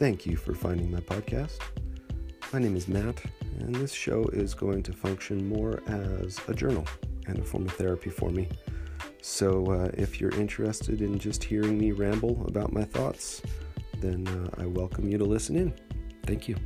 Thank you for finding my podcast. My name is Matt, and this show is going to function more as a journal and a form of therapy for me. So, uh, if you're interested in just hearing me ramble about my thoughts, then uh, I welcome you to listen in. Thank you.